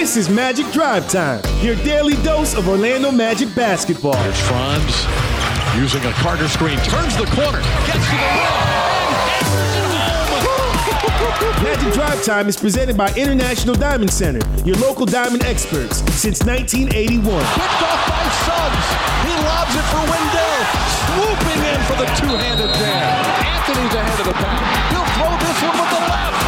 This is Magic Drive Time, your daily dose of Orlando Magic basketball. Here's Franz using a Carter screen, turns the corner, gets to the rim, Magic Drive Time is presented by International Diamond Center, your local diamond experts since 1981. Picked off by Suggs. He lobs it for Wendell, swooping in for the two-handed jam. Anthony's ahead of the pack. He'll throw this one with the left.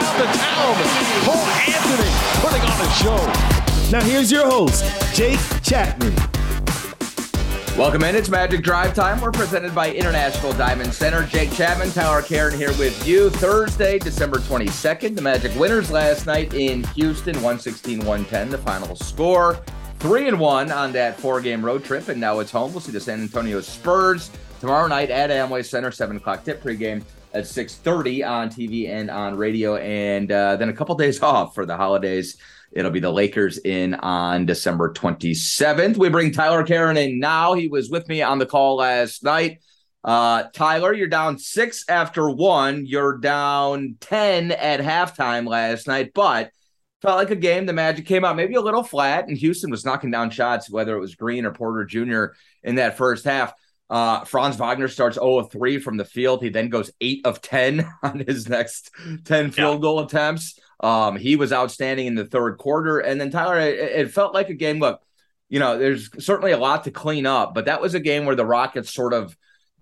Around the town. Cole Anthony putting on a show. Now here's your host, Jake Chapman. Welcome in. It's Magic Drive Time. We're presented by International Diamond Center. Jake Chapman, Tyler Karen here with you. Thursday, December 22nd. The Magic winners last night in Houston, 116 110, the final score. Three and one on that four game road trip, and now it's home. We'll see the San Antonio Spurs tomorrow night at Amway Center, 7 o'clock tip pregame at 6.30 on TV and on radio, and uh, then a couple days off for the holidays. It'll be the Lakers in on December 27th. We bring Tyler Karen in now. He was with me on the call last night. Uh, Tyler, you're down six after one. You're down 10 at halftime last night, but felt like a game. The Magic came out maybe a little flat, and Houston was knocking down shots, whether it was Green or Porter Jr. in that first half. Uh, Franz Wagner starts 0 of 3 from the field. He then goes 8 of 10 on his next 10 field yeah. goal attempts. Um, he was outstanding in the third quarter. And then Tyler, it, it, felt like a game. Look, you know, there's certainly a lot to clean up, but that was a game where the Rockets sort of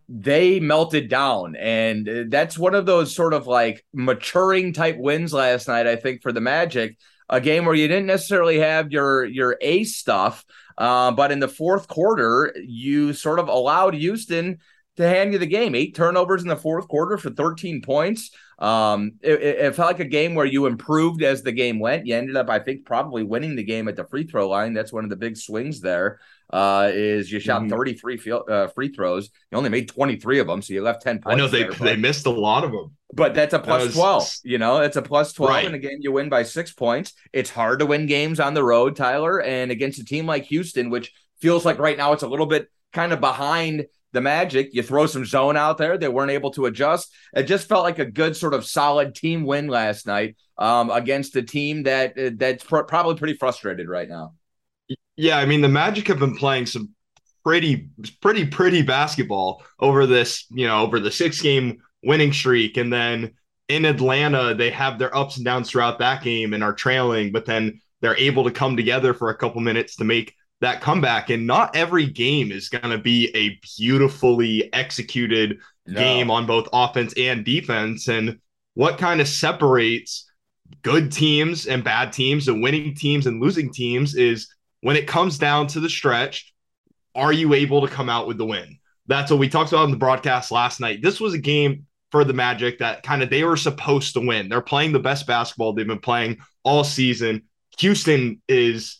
they melted down. And that's one of those sort of like maturing type wins last night, I think, for the Magic. A game where you didn't necessarily have your your ace stuff, uh, but in the fourth quarter, you sort of allowed Houston to hand you the game. Eight turnovers in the fourth quarter for 13 points. Um, it, it, felt like a game where you improved as the game went. You ended up, I think, probably winning the game at the free throw line. That's one of the big swings there. Uh, is you shot mm-hmm. 33 field, uh, free throws. You only made 23 of them, so you left 10 points. I know they there, they missed a lot of them. But that's a plus was... 12. You know, it's a plus 12 right. in a game you win by six points. It's hard to win games on the road, Tyler, and against a team like Houston, which feels like right now it's a little bit kind of behind the Magic. You throw some zone out there. They weren't able to adjust. It just felt like a good sort of solid team win last night um, against a team that uh, that's pr- probably pretty frustrated right now. Yeah, I mean the Magic have been playing some pretty pretty pretty basketball over this, you know, over the six game winning streak and then in Atlanta they have their ups and downs throughout that game and are trailing, but then they're able to come together for a couple minutes to make that comeback. And not every game is going to be a beautifully executed no. game on both offense and defense. And what kind of separates good teams and bad teams and winning teams and losing teams is when it comes down to the stretch, are you able to come out with the win? That's what we talked about in the broadcast last night. This was a game for the Magic that kind of they were supposed to win. They're playing the best basketball they've been playing all season. Houston is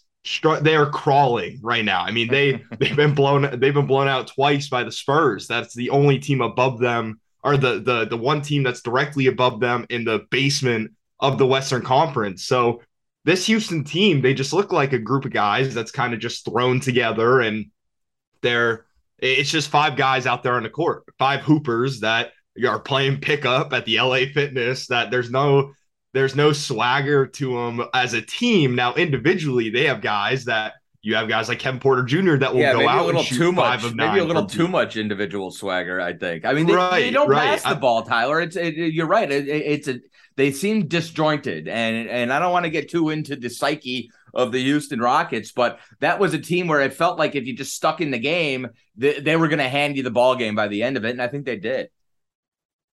they are crawling right now. I mean, they they've been blown they've been blown out twice by the Spurs. That's the only team above them, or the the the one team that's directly above them in the basement of the Western Conference. So this Houston team, they just look like a group of guys that's kind of just thrown together, and they're it's just five guys out there on the court, five hoopers that are playing pickup at the LA Fitness. That there's no there's no swagger to them as a team. Now, individually, they have guys that you have guys like Kevin Porter Jr. that will yeah, go out a little and shoot too five much, of maybe a little too much individual swagger. I think. I mean, they, right, they don't right. pass the ball, Tyler. It's it, you're right. It, it's a they seem disjointed, and and I don't want to get too into the psyche of the Houston Rockets, but that was a team where it felt like if you just stuck in the game, they, they were going to hand you the ball game by the end of it, and I think they did.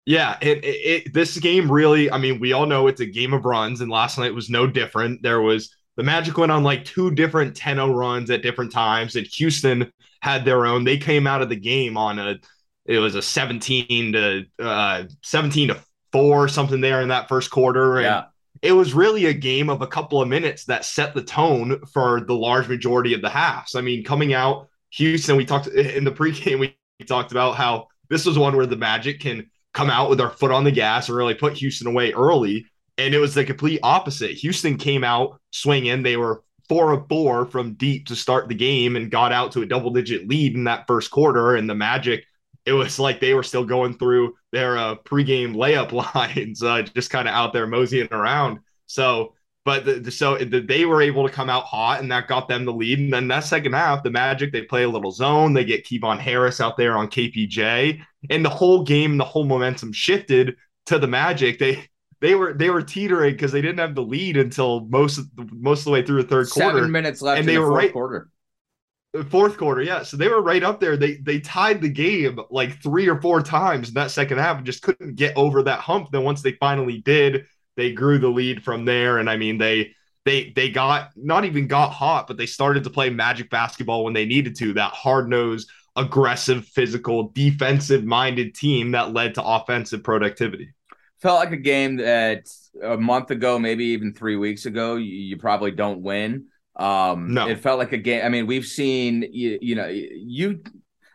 Yeah, it, it, it, this game really, I mean, we all know it's a game of runs, and last night was no different. There was the Magic went on like two different 10 0 runs at different times, and Houston had their own. They came out of the game on a, it was a 17 to uh, 17 to four, something there in that first quarter. And yeah. it was really a game of a couple of minutes that set the tone for the large majority of the halves. I mean, coming out, Houston, we talked in the pregame, we talked about how this was one where the Magic can come out with our foot on the gas and really put Houston away early. And it was the complete opposite. Houston came out swinging. They were four of four from deep to start the game and got out to a double digit lead in that first quarter. And the Magic, it was like they were still going through their uh, pregame layup lines, uh, just kind of out there moseying around. So, but the, the, so the, they were able to come out hot, and that got them the lead. And then that second half, the Magic they play a little zone. They get Kevon Harris out there on KPJ, and the whole game, the whole momentum shifted to the Magic. They they were they were teetering because they didn't have the lead until most of the, most of the way through the third Seven quarter. Seven minutes left, and they the were right quarter. Fourth quarter, yeah. So they were right up there. They they tied the game like three or four times in that second half and just couldn't get over that hump. Then once they finally did, they grew the lead from there. And I mean, they they they got not even got hot, but they started to play magic basketball when they needed to. That hard nosed, aggressive, physical, defensive minded team that led to offensive productivity. Felt like a game that a month ago, maybe even three weeks ago, you, you probably don't win. Um, no, it felt like a game. I mean, we've seen you, you know you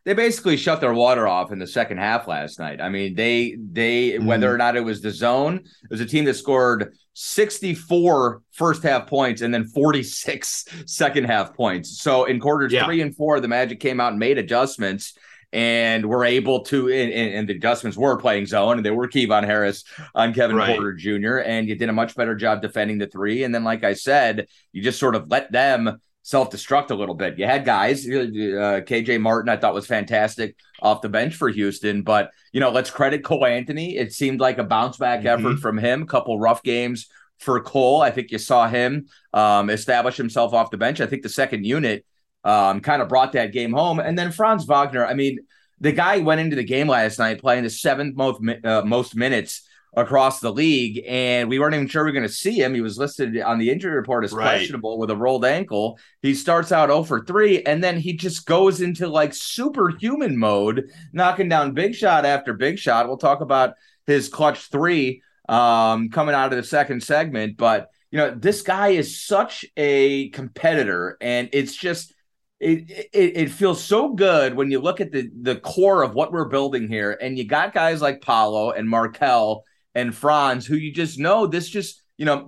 they basically shut their water off in the second half last night. I mean, they they mm. whether or not it was the zone, it was a team that scored 64 first half points and then 46 second half points. So in quarters yeah. three and four, the Magic came out and made adjustments and were able to and, and, the adjustments were playing zone and they were Kevon Harris on Kevin right. Porter Jr. and you did a much better job defending the three and then like I said you just sort of let them self-destruct a little bit. You had guys uh, KJ Martin I thought was fantastic off the bench for Houston but you know let's credit Cole Anthony. It seemed like a bounce back mm-hmm. effort from him. Couple rough games for Cole. I think you saw him um, establish himself off the bench. I think the second unit um, kind of brought that game home. And then Franz Wagner, I mean, the guy went into the game last night playing the seventh most uh, most minutes across the league, and we weren't even sure we are going to see him. He was listed on the injury report as right. questionable with a rolled ankle. He starts out 0 for 3, and then he just goes into like superhuman mode, knocking down big shot after big shot. We'll talk about his clutch three um, coming out of the second segment, but you know, this guy is such a competitor, and it's just it, it it feels so good when you look at the the core of what we're building here, and you got guys like Paolo and Markelle and Franz who you just know this just you know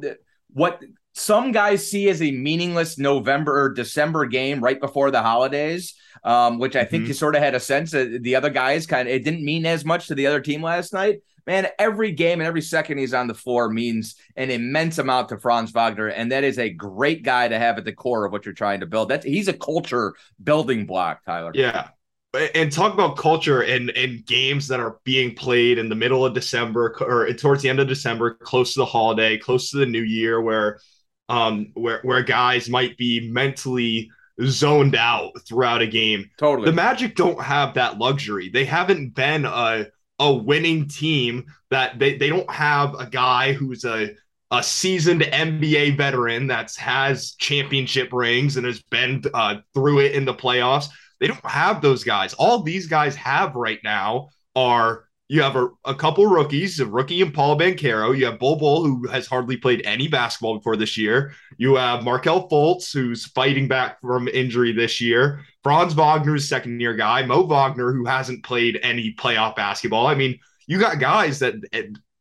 what some guys see as a meaningless November or December game right before the holidays, um, which I think mm-hmm. you sort of had a sense that the other guys kind of it didn't mean as much to the other team last night man, every game and every second he's on the floor means an immense amount to Franz Wagner, and that is a great guy to have at the core of what you're trying to build. That's he's a culture building block, Tyler. Yeah. And talk about culture and, and games that are being played in the middle of December or towards the end of December, close to the holiday, close to the new year, where um where where guys might be mentally zoned out throughout a game. Totally. The Magic don't have that luxury. They haven't been a a winning team that they, they don't have a guy who's a a seasoned NBA veteran that has championship rings and has been uh, through it in the playoffs. They don't have those guys. All these guys have right now are you have a, a couple rookies, a rookie and Paolo Banchero. You have Bol Bol, who has hardly played any basketball before this year. You have Markelle Fultz, who's fighting back from injury this year. Franz Wagner's second year guy. Mo Wagner, who hasn't played any playoff basketball. I mean, you got guys that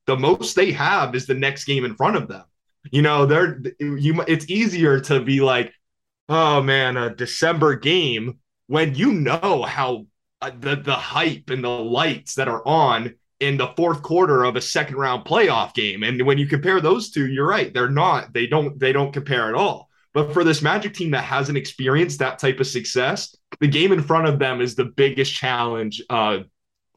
the most they have is the next game in front of them. You know, they're you. It's easier to be like, oh man, a December game when you know how uh, the the hype and the lights that are on in the fourth quarter of a second round playoff game. And when you compare those two, you're right. They're not, they don't, they don't compare at all. But for this Magic team that hasn't experienced that type of success, the game in front of them is the biggest challenge, uh,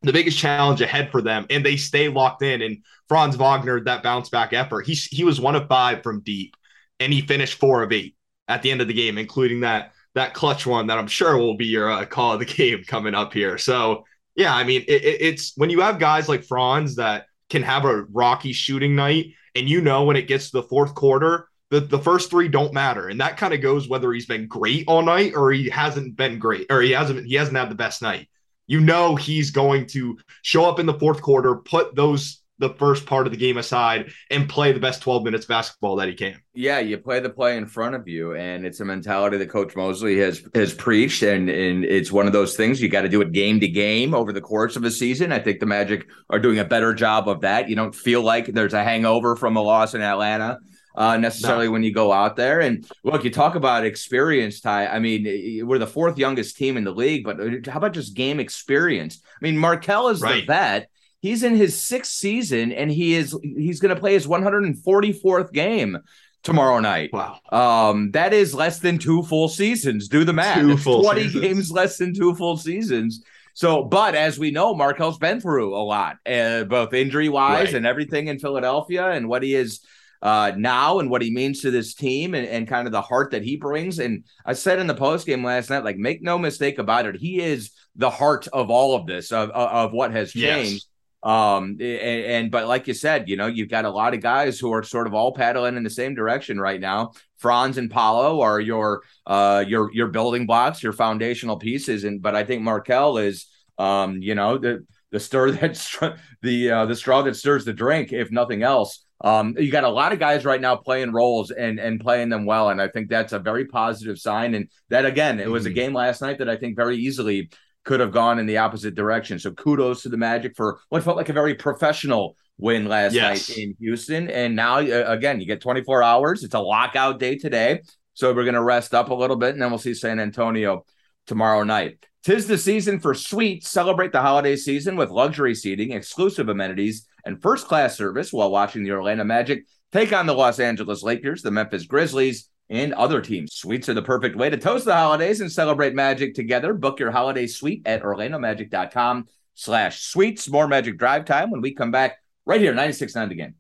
the biggest challenge ahead for them. And they stay locked in. And Franz Wagner, that bounce back effort, he, he was one of five from deep and he finished four of eight at the end of the game, including that that clutch one that I'm sure will be your uh, call of the game coming up here. So yeah, I mean it, it's when you have guys like Franz that can have a rocky shooting night, and you know when it gets to the fourth quarter, the, the first three don't matter, and that kind of goes whether he's been great all night or he hasn't been great or he hasn't he hasn't had the best night. You know he's going to show up in the fourth quarter, put those the first part of the game aside and play the best 12 minutes basketball that he can. Yeah, you play the play in front of you and it's a mentality that coach Mosley has has preached and and it's one of those things you got to do it game to game over the course of a season. I think the Magic are doing a better job of that. You don't feel like there's a hangover from a loss in Atlanta. Uh, necessarily no. when you go out there. And look, you talk about experience, Ty. I mean, we're the fourth youngest team in the league, but uh, how about just game experience? I mean, Markelle is right. the vet, He's in his sixth season, and he is he's going to play his 144th game tomorrow night. Wow. Um, that is less than two full seasons. Do the math. Two full 20 seasons. games less than two full seasons. So, but as we know, Markelle's been through a lot, uh, both injury wise Right. and everything in Philadelphia and what he is uh, now and what he means to this team and, and kind of the heart that he brings. And I said in the post game last night, like, make no mistake about it, he is the heart of all of this, of, of, of what has Yes. Um, and, and but like you said, you know, you've got a lot of guys who are sort of all paddling in the same direction right now. Franz and Paolo are your uh your your building blocks, your foundational pieces, and but I think Markelle is um, you know, the the stir that the uh, the straw that stirs the drink, if nothing else. Um, you got a lot of guys right now playing roles and and playing them well, and I think that's a very positive sign. And that again, it was a Mhm. game last night that I think very easily could have gone in the opposite direction. So kudos to the Magic for what felt like a very professional win last Yes. night in Houston. And now uh, again, you get 24 hours. It's a lockout day today, so we're gonna rest up a little bit, and then we'll see San Antonio tomorrow night. Tis the season for suites. Celebrate the holiday season with luxury seating, exclusive amenities, and first class service while watching the Orlando Magic take on the Los Angeles Lakers, the Memphis Grizzlies, and other teams. Suites are the perfect way to toast the holidays and celebrate magic together. Book your holiday suite at orlandomagic.com slash suites. More magic drive time when we come back right here, 96.9 The Game.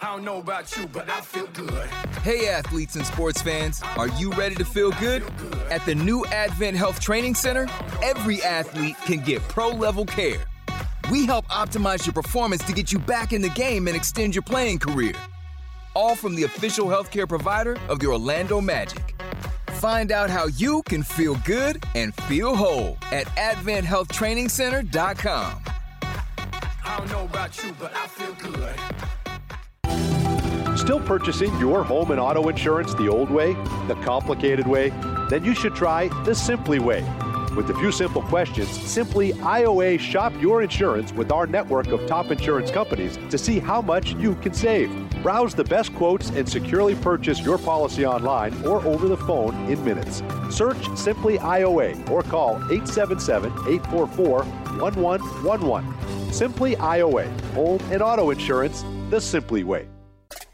I don't know about you, but I feel good. Hey, athletes and sports fans, are you ready to feel good? At the new Advent Health Training Center, every athlete can get pro level care. We help optimize your performance to get you back in the game and extend your playing career. All from the official healthcare provider of the Orlando Magic. Find out how you can feel good and feel whole at AdventHealthTrainingCenter.com. I don't know about you, but I feel good. Still purchasing your home and auto insurance the old way, the complicated way? Then you should try the Simply way. With a few simple questions, simply IOA shop your insurance with our network of top insurance companies to see how much you can save. Browse the best quotes and securely purchase your policy online or over the phone in minutes. Search Simply IOA or call 877 844 1111. Simply IOA, home and auto insurance the Simply way.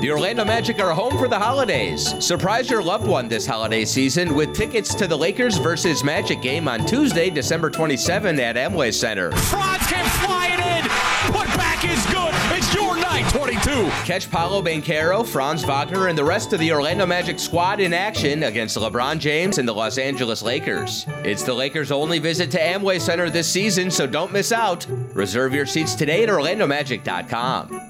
The Orlando Magic are home for the holidays. Surprise your loved one this holiday season with tickets to the Lakers versus Magic game on Tuesday, December 27 at Amway Center. Franz can fly it in. Put back is good. It's your night. 22. Catch Paolo Banchero, Franz Wagner, and the rest of the Orlando Magic squad in action against LeBron James and the Los Angeles Lakers. It's the Lakers' only visit to Amway Center this season, so don't miss out. Reserve your seats today at OrlandoMagic.com.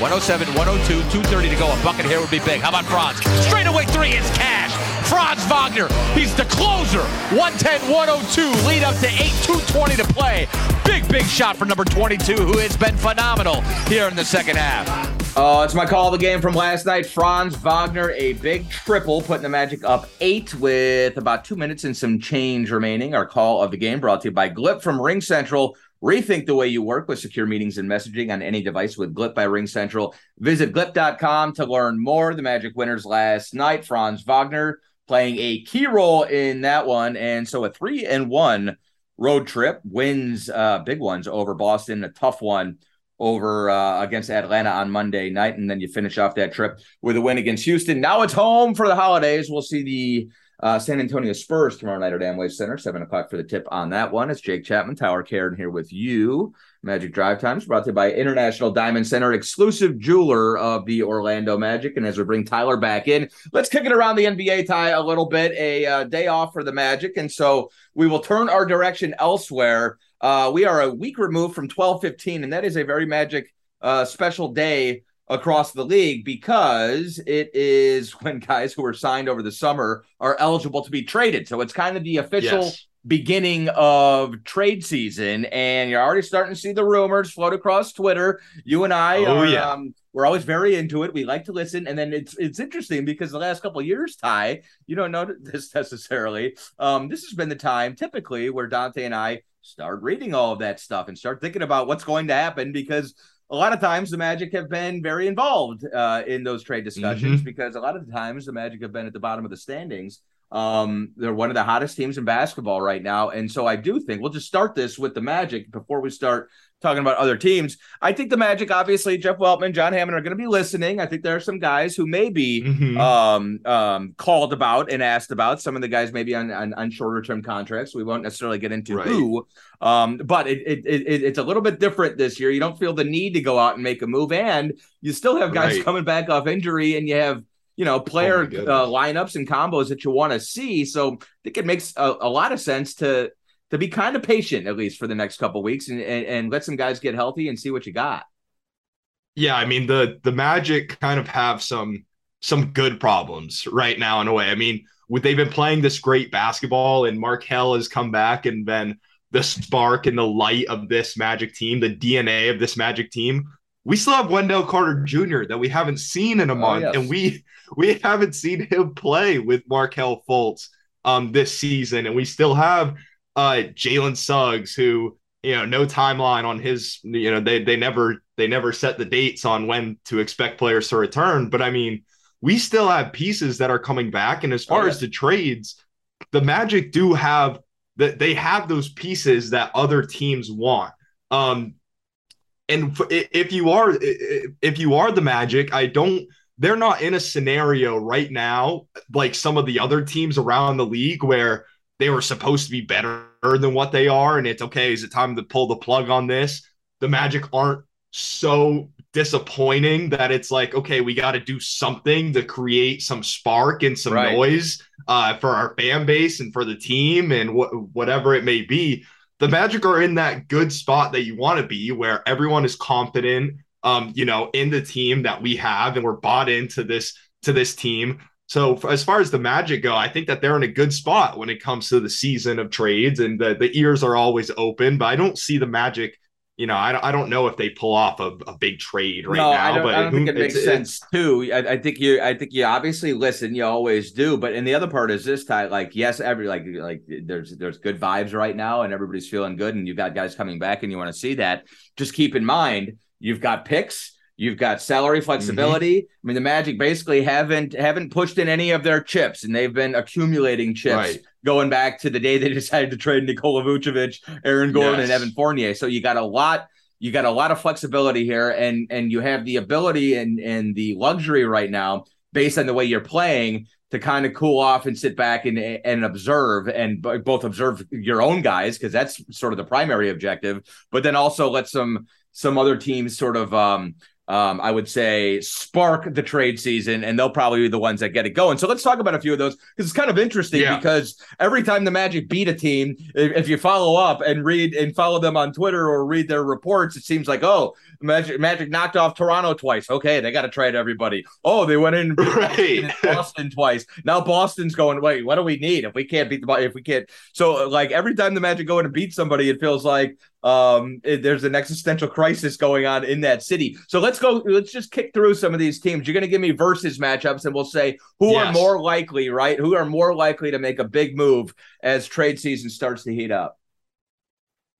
107, 102, 230 to go. A bucket here would be big. How about Franz? Straight away three is cash. Franz Wagner, he's the closer. 110, 102, lead up to 8, 220 to play. Big, big shot for number 22, who has been phenomenal here in the second half. Oh, it's my call of the game from last night. Franz Wagner, a big triple, putting the Magic up eight with about two minutes and some change remaining. Our call of the game brought to you by Glip from Ring Central. Rethink the way you work with secure meetings and messaging on any device with Glip by Ring Central. Visit glip.com to learn more. The Magic winners last night, Franz Wagner playing a key role in that one. And so a three and one road trip wins uh, big ones over Boston, a tough one over uh, against Atlanta on Monday night. And then you finish off that trip with a win against Houston. Now it's home for the holidays. We'll see the uh, San Antonio Spurs tomorrow night at Amway Center, seven o'clock for the tip on that one. It's Jake Chapman, Tyler Karen here with you. Magic Drive Times brought to you by International Diamond Center, exclusive jeweler of the Orlando Magic. And as we bring Tyler back in, let's kick it around the NBA Ty a little bit. A uh, day off for the Magic, and so we will turn our direction elsewhere. Uh, we are a week removed from twelve fifteen, and that is a very Magic uh, special day across the league because it is when guys who were signed over the summer are eligible to be traded. So it's kind of the official yes. beginning of trade season, and you're already starting to see the rumors float across Twitter. You and I oh, are. Yeah. Um, we're always very into it. We like to listen, and then it's it's interesting because the last couple years, Ty, you don't know this necessarily. Um, this has been the time typically where Dante and I start reading all of that stuff and start thinking about what's going to happen because a lot of times the Magic have been very involved uh, in those trade discussions mm-hmm. because a lot of the times the Magic have been at the bottom of the standings. Um, they're one of the hottest teams in basketball right now. And so I do think we'll just start this with the Magic before we start talking about other teams. I think the Magic, obviously, Jeff Weltman, John Hammond are going to be listening. I think there are some guys who may be mm-hmm. um, um, called about and asked about. Some of the guys maybe on, on, on shorter term contracts. We won't necessarily get into right. who, um, but it, it, it, it's a little bit different this year. You don't feel the need to go out and make a move, and you still have guys right. coming back off injury, and you have you know player oh uh, lineups and combos that you want to see. So I think it makes a, a lot of sense to to be kind of patient at least for the next couple weeks and, and, and let some guys get healthy and see what you got. Yeah, I mean the the Magic kind of have some some good problems right now in a way. I mean, they've been playing this great basketball and Markelle has come back and been the spark and the light of this Magic team, the DNA of this Magic team. We still have Wendell Carter Jr. that we haven't seen in a oh, month, oh, yes. and we we haven't seen him play with Markelle Fultz um this season, and we still have uh, Jalen Suggs, who you know no timeline on his you know they they never they never set the dates on when to expect players to return but i mean we still have pieces that are coming back and as far oh, yeah. as the trades the magic do have that they have those pieces that other teams want um and if you are if you are the magic i don't they're not in a scenario right now like some of the other teams around the league where they were supposed to be better than what they are, and it's okay. Is it time to pull the plug on this? The Magic aren't so disappointing that it's like, okay, we got to do something to create some spark and some right. noise uh, for our fan base and for the team and wh- whatever it may be. The Magic are in that good spot that you want to be, where everyone is confident, um, you know, in the team that we have, and we're bought into this to this team. So as far as the Magic go, I think that they're in a good spot when it comes to the season of trades, and the, the ears are always open. But I don't see the Magic. You know, I don't, I don't know if they pull off a, a big trade right no, now. I but I don't think it makes sense too. I, I, think you, I think you obviously listen. You always do. But and the other part is this type. Like yes, every like like there's there's good vibes right now, and everybody's feeling good, and you've got guys coming back, and you want to see that. Just keep in mind you've got picks, you've got salary flexibility. Mm-hmm. I mean, the Magic basically haven't haven't pushed in any of their chips, and they've been accumulating chips right. Going back to the day they decided to trade Nikola Vucevic, Aaron Gordon, yes. and Evan Fournier. So you got a lot you got a lot of flexibility here and and you have the ability and and the luxury right now based on the way you're playing to kind of cool off and sit back and and observe and both observe your own guys because that's sort of the primary objective but then also let some some other teams sort of um um, I would say spark the trade season, and they'll probably be the ones that get it going. So let's talk about a few of those because it's kind of interesting yeah. because every time the Magic beat a team, if, if, you follow up and read and follow them on Twitter or read their reports, it seems like oh, Magic Magic knocked off Toronto twice. Okay, they got to trade everybody. Oh, they went in, right. Boston twice. Now Boston's going. Wait, what do we need if we can't beat the if we can't? So like every time the Magic go in and beat somebody, it feels like um it, there's an existential crisis going on in that city so let's go let's just kick through some of these teams you're going to give me versus matchups and we'll say who yes. are more likely right who are more likely to make a big move as trade season starts to heat up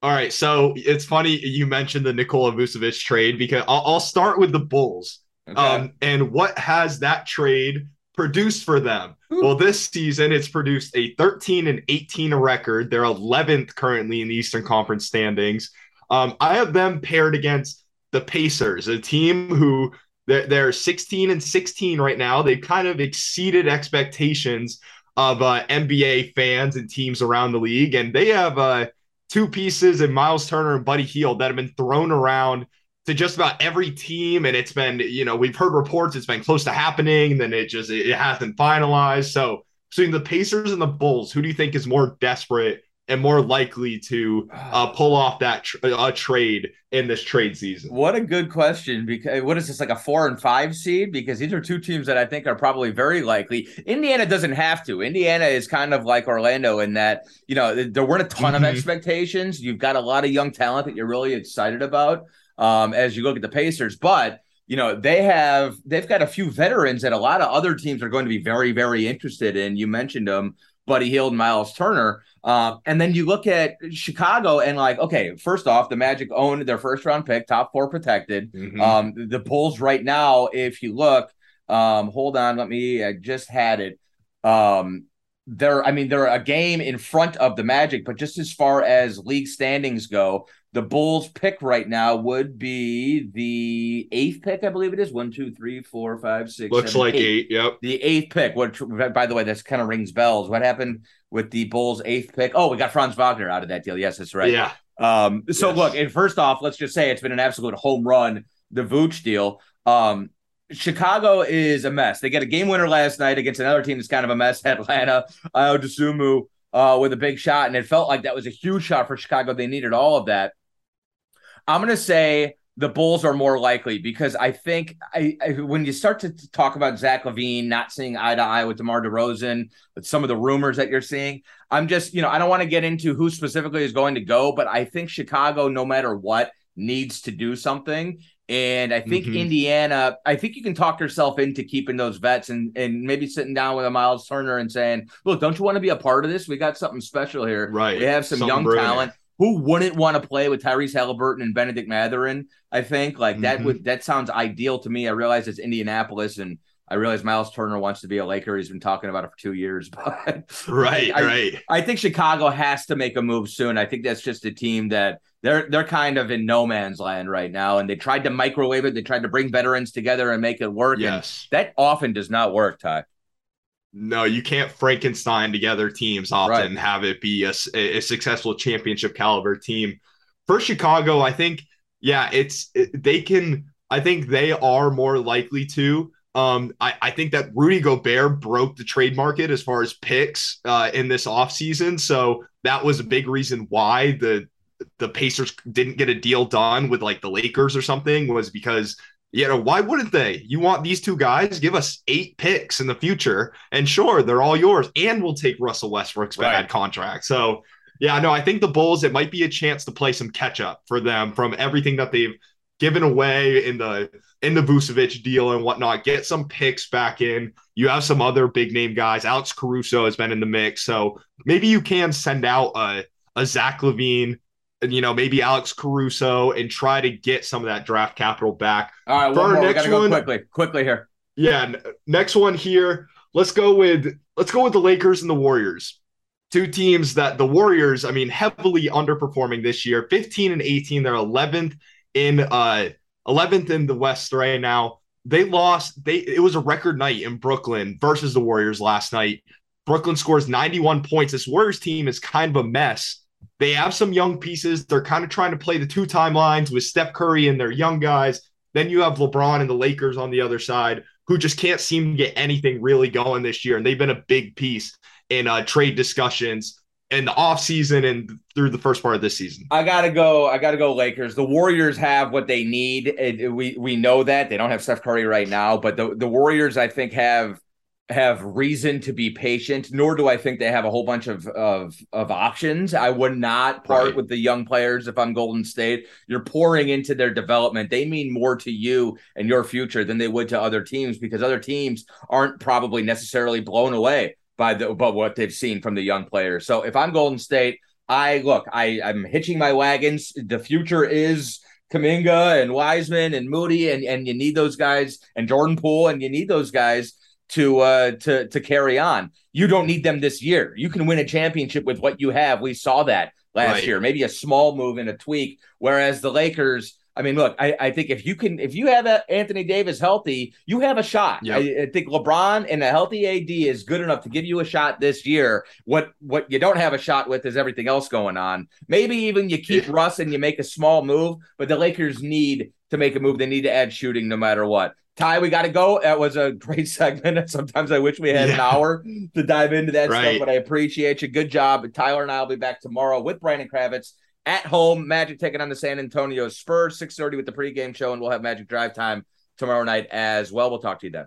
all right so it's funny you mentioned the Nikola Vucevic trade because I'll, I'll start with the Bulls okay. um and what has that trade produced for them. Well, this season it's produced a 13 and 18 record. They're 11th currently in the Eastern Conference standings. Um, I have them paired against the Pacers, a team who they're, they're 16 and 16 right now. They've kind of exceeded expectations of uh, NBA fans and teams around the league, and they have uh, two pieces in Miles Turner and Buddy Hield that have been thrown around to just about every team. And it's been you know we've heard reports it's been close to happening and then it just it hasn't finalized. So between the pacers and the bulls who do you think is more desperate and more likely to uh, pull off that tr- uh, trade in this trade season. What a good question because what is this like a four and five seed? Because these are two teams that i think are probably very likely. Indiana doesn't have to. Indiana is kind of like orlando in that you know there weren't a ton mm-hmm. of expectations. You've got a lot of young talent that you're really excited about um, as you look at the Pacers. But you know they have they've got a few veterans that a lot of other teams are going to be very very interested in. You mentioned them, Buddy Hield, Miles Turner, uh, and then you look at Chicago and like okay, first off, the Magic owned their first round pick, top four protected. Mm-hmm. Um, the Bulls right now, if you look, um, hold on, let me. I just had it. Um, they're I mean they're a game in front of the Magic, but just as far as league standings go, the Bulls pick right now would be the eighth pick, I believe it is. One, two, three, four, five, six. Looks seven, like eight. eight. Yep. The eighth pick. What? By the way, this kind of rings bells. What happened with the Bulls' eighth pick? Oh, we got Franz Wagner out of that deal. Yes, that's right. Yeah. Um. So yes. look, and first off, let's just say it's been an absolute home run. The Vooch deal. Um. Chicago is a mess. They get a game winner last night against another team that's kind of a mess, Atlanta. Ayo Dosunmu uh, with a big shot, and it felt like that was a huge shot for Chicago. They needed all of that. I'm going to say the Bulls are more likely because I think I, I, when you start to talk about Zach LaVine not seeing eye to eye with DeMar DeRozan, with some of the rumors that you're seeing, I'm just, you know, I don't want to get into who specifically is going to go, but I think Chicago, no matter what, needs to do something. And I think mm-hmm. Indiana, I think you can talk yourself into keeping those vets and, and maybe sitting down with a Miles Turner and saying, look, don't you want to be a part of this? We got something special here. Right. We have some Something young brilliant. talent who wouldn't want to play with Tyrese Haliburton and Bennedict Mathurin? I think like mm-hmm. that would that sounds ideal to me. I realize it's Indianapolis and I realize Miles Turner wants to be a Laker. He's been talking about it for two years, but right, I, right. I think Chicago has to make a move soon. I think that's just a team that they're they're kind of in no man's land right now, and they tried to microwave it. They tried to bring veterans together and make it work. Yes, that often does not work, Ty. No, you can't Frankenstein together teams often right. and have it be a, a successful championship caliber team. For Chicago, I think, yeah, it's it, they can. I think they are more likely to. Um, I, I think that Rudy Gobert broke the trade market as far as picks uh, in this offseason. So that was a big reason why the the Pacers didn't get a deal done with like the Lakers or something was because you know, why wouldn't they? You want these two guys? Give us eight picks in the future, and sure, they're all yours, and we'll take Russell Westbrook's right. bad contract. So, yeah, no, I think the Bulls. It might be a chance to play some catch up for them from everything that they've given away in the in the Vucevic deal and whatnot. Get some picks back in. You have some other big name guys. Alex Caruso has been in the mix, so maybe you can send out a a Zach LaVine you know, maybe Alex Caruso and try to get some of that draft capital back. All right, For one more. We next gotta go one- quickly, quickly here. Yeah, next one here. Let's go with let's go with the Lakers and the Warriors. Two teams that the Warriors, I mean, heavily underperforming this year. 15 and 18, they're 11th in uh 11th in the West right now. They lost. They it was a record night in Brooklyn versus the Warriors last night. Brooklyn scores 91 points. This Warriors team is kind of a mess. They have some young pieces. They're kind of trying to play the two timelines with Steph Curry and their young guys. Then you have LeBron and the Lakers on the other side who just can't seem to get anything really going this year. And they've been a big piece in uh, trade discussions in the offseason and through the first part of this season. I gotta go. I gotta go. Lakers. The Warriors have what they need. It- it- we we know that they don't have Steph Curry right now, but the the Warriors, I think, have have reason to be patient. Nor do I think they have a whole bunch of of of options. I would not part Right. with the young players if I'm Golden State. You're pouring into their development. They mean more to you and your future than they would to other teams because other teams aren't probably necessarily blown away by the by what they've seen from the young players. So if I'm Golden State. I look, I, I'm hitching my wagons. The future is Kuminga and Wiseman and Moody, and, and you need those guys and Jordan Poole, and you need those guys to uh to to carry on. You don't need them this year. You can win a championship with what you have. We saw that last Right. year. Maybe a small move and a tweak. Whereas the Lakers, I mean, look, I, I think if you can, if you have Anthony Davis healthy, you have a shot. Yep. I, I think LeBron and a healthy AD is good enough to give you a shot this year. What what you don't have a shot with is everything else going on. Maybe even you keep Russ and you make a small move, but the Lakers need to make a move. They need to add shooting no matter what. Ty, we got to go. That was a great segment. Sometimes I wish we had an hour to dive into that Right. stuff, but I appreciate you. Good job. Tyler and I will be back tomorrow with Brandon Kravitz at home. Magic taking on the San Antonio Spurs, 6.30 with the pregame show, and we'll have Magic Drive Time tomorrow night as well. We'll talk to you then.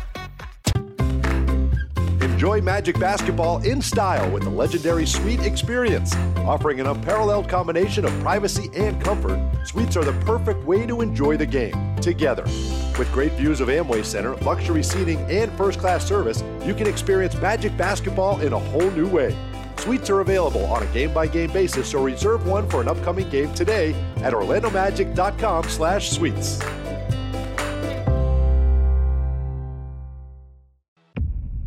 Enjoy Magic Basketball in style with the legendary Suite Experience. Offering an unparalleled combination of privacy and comfort, suites are the perfect way to enjoy the game together. With great views of Amway Center, luxury seating, and first class service, you can experience Magic Basketball in a whole new way. Suites are available on a game by game basis, so reserve one for an upcoming game today at orlandomagic.com slash suites.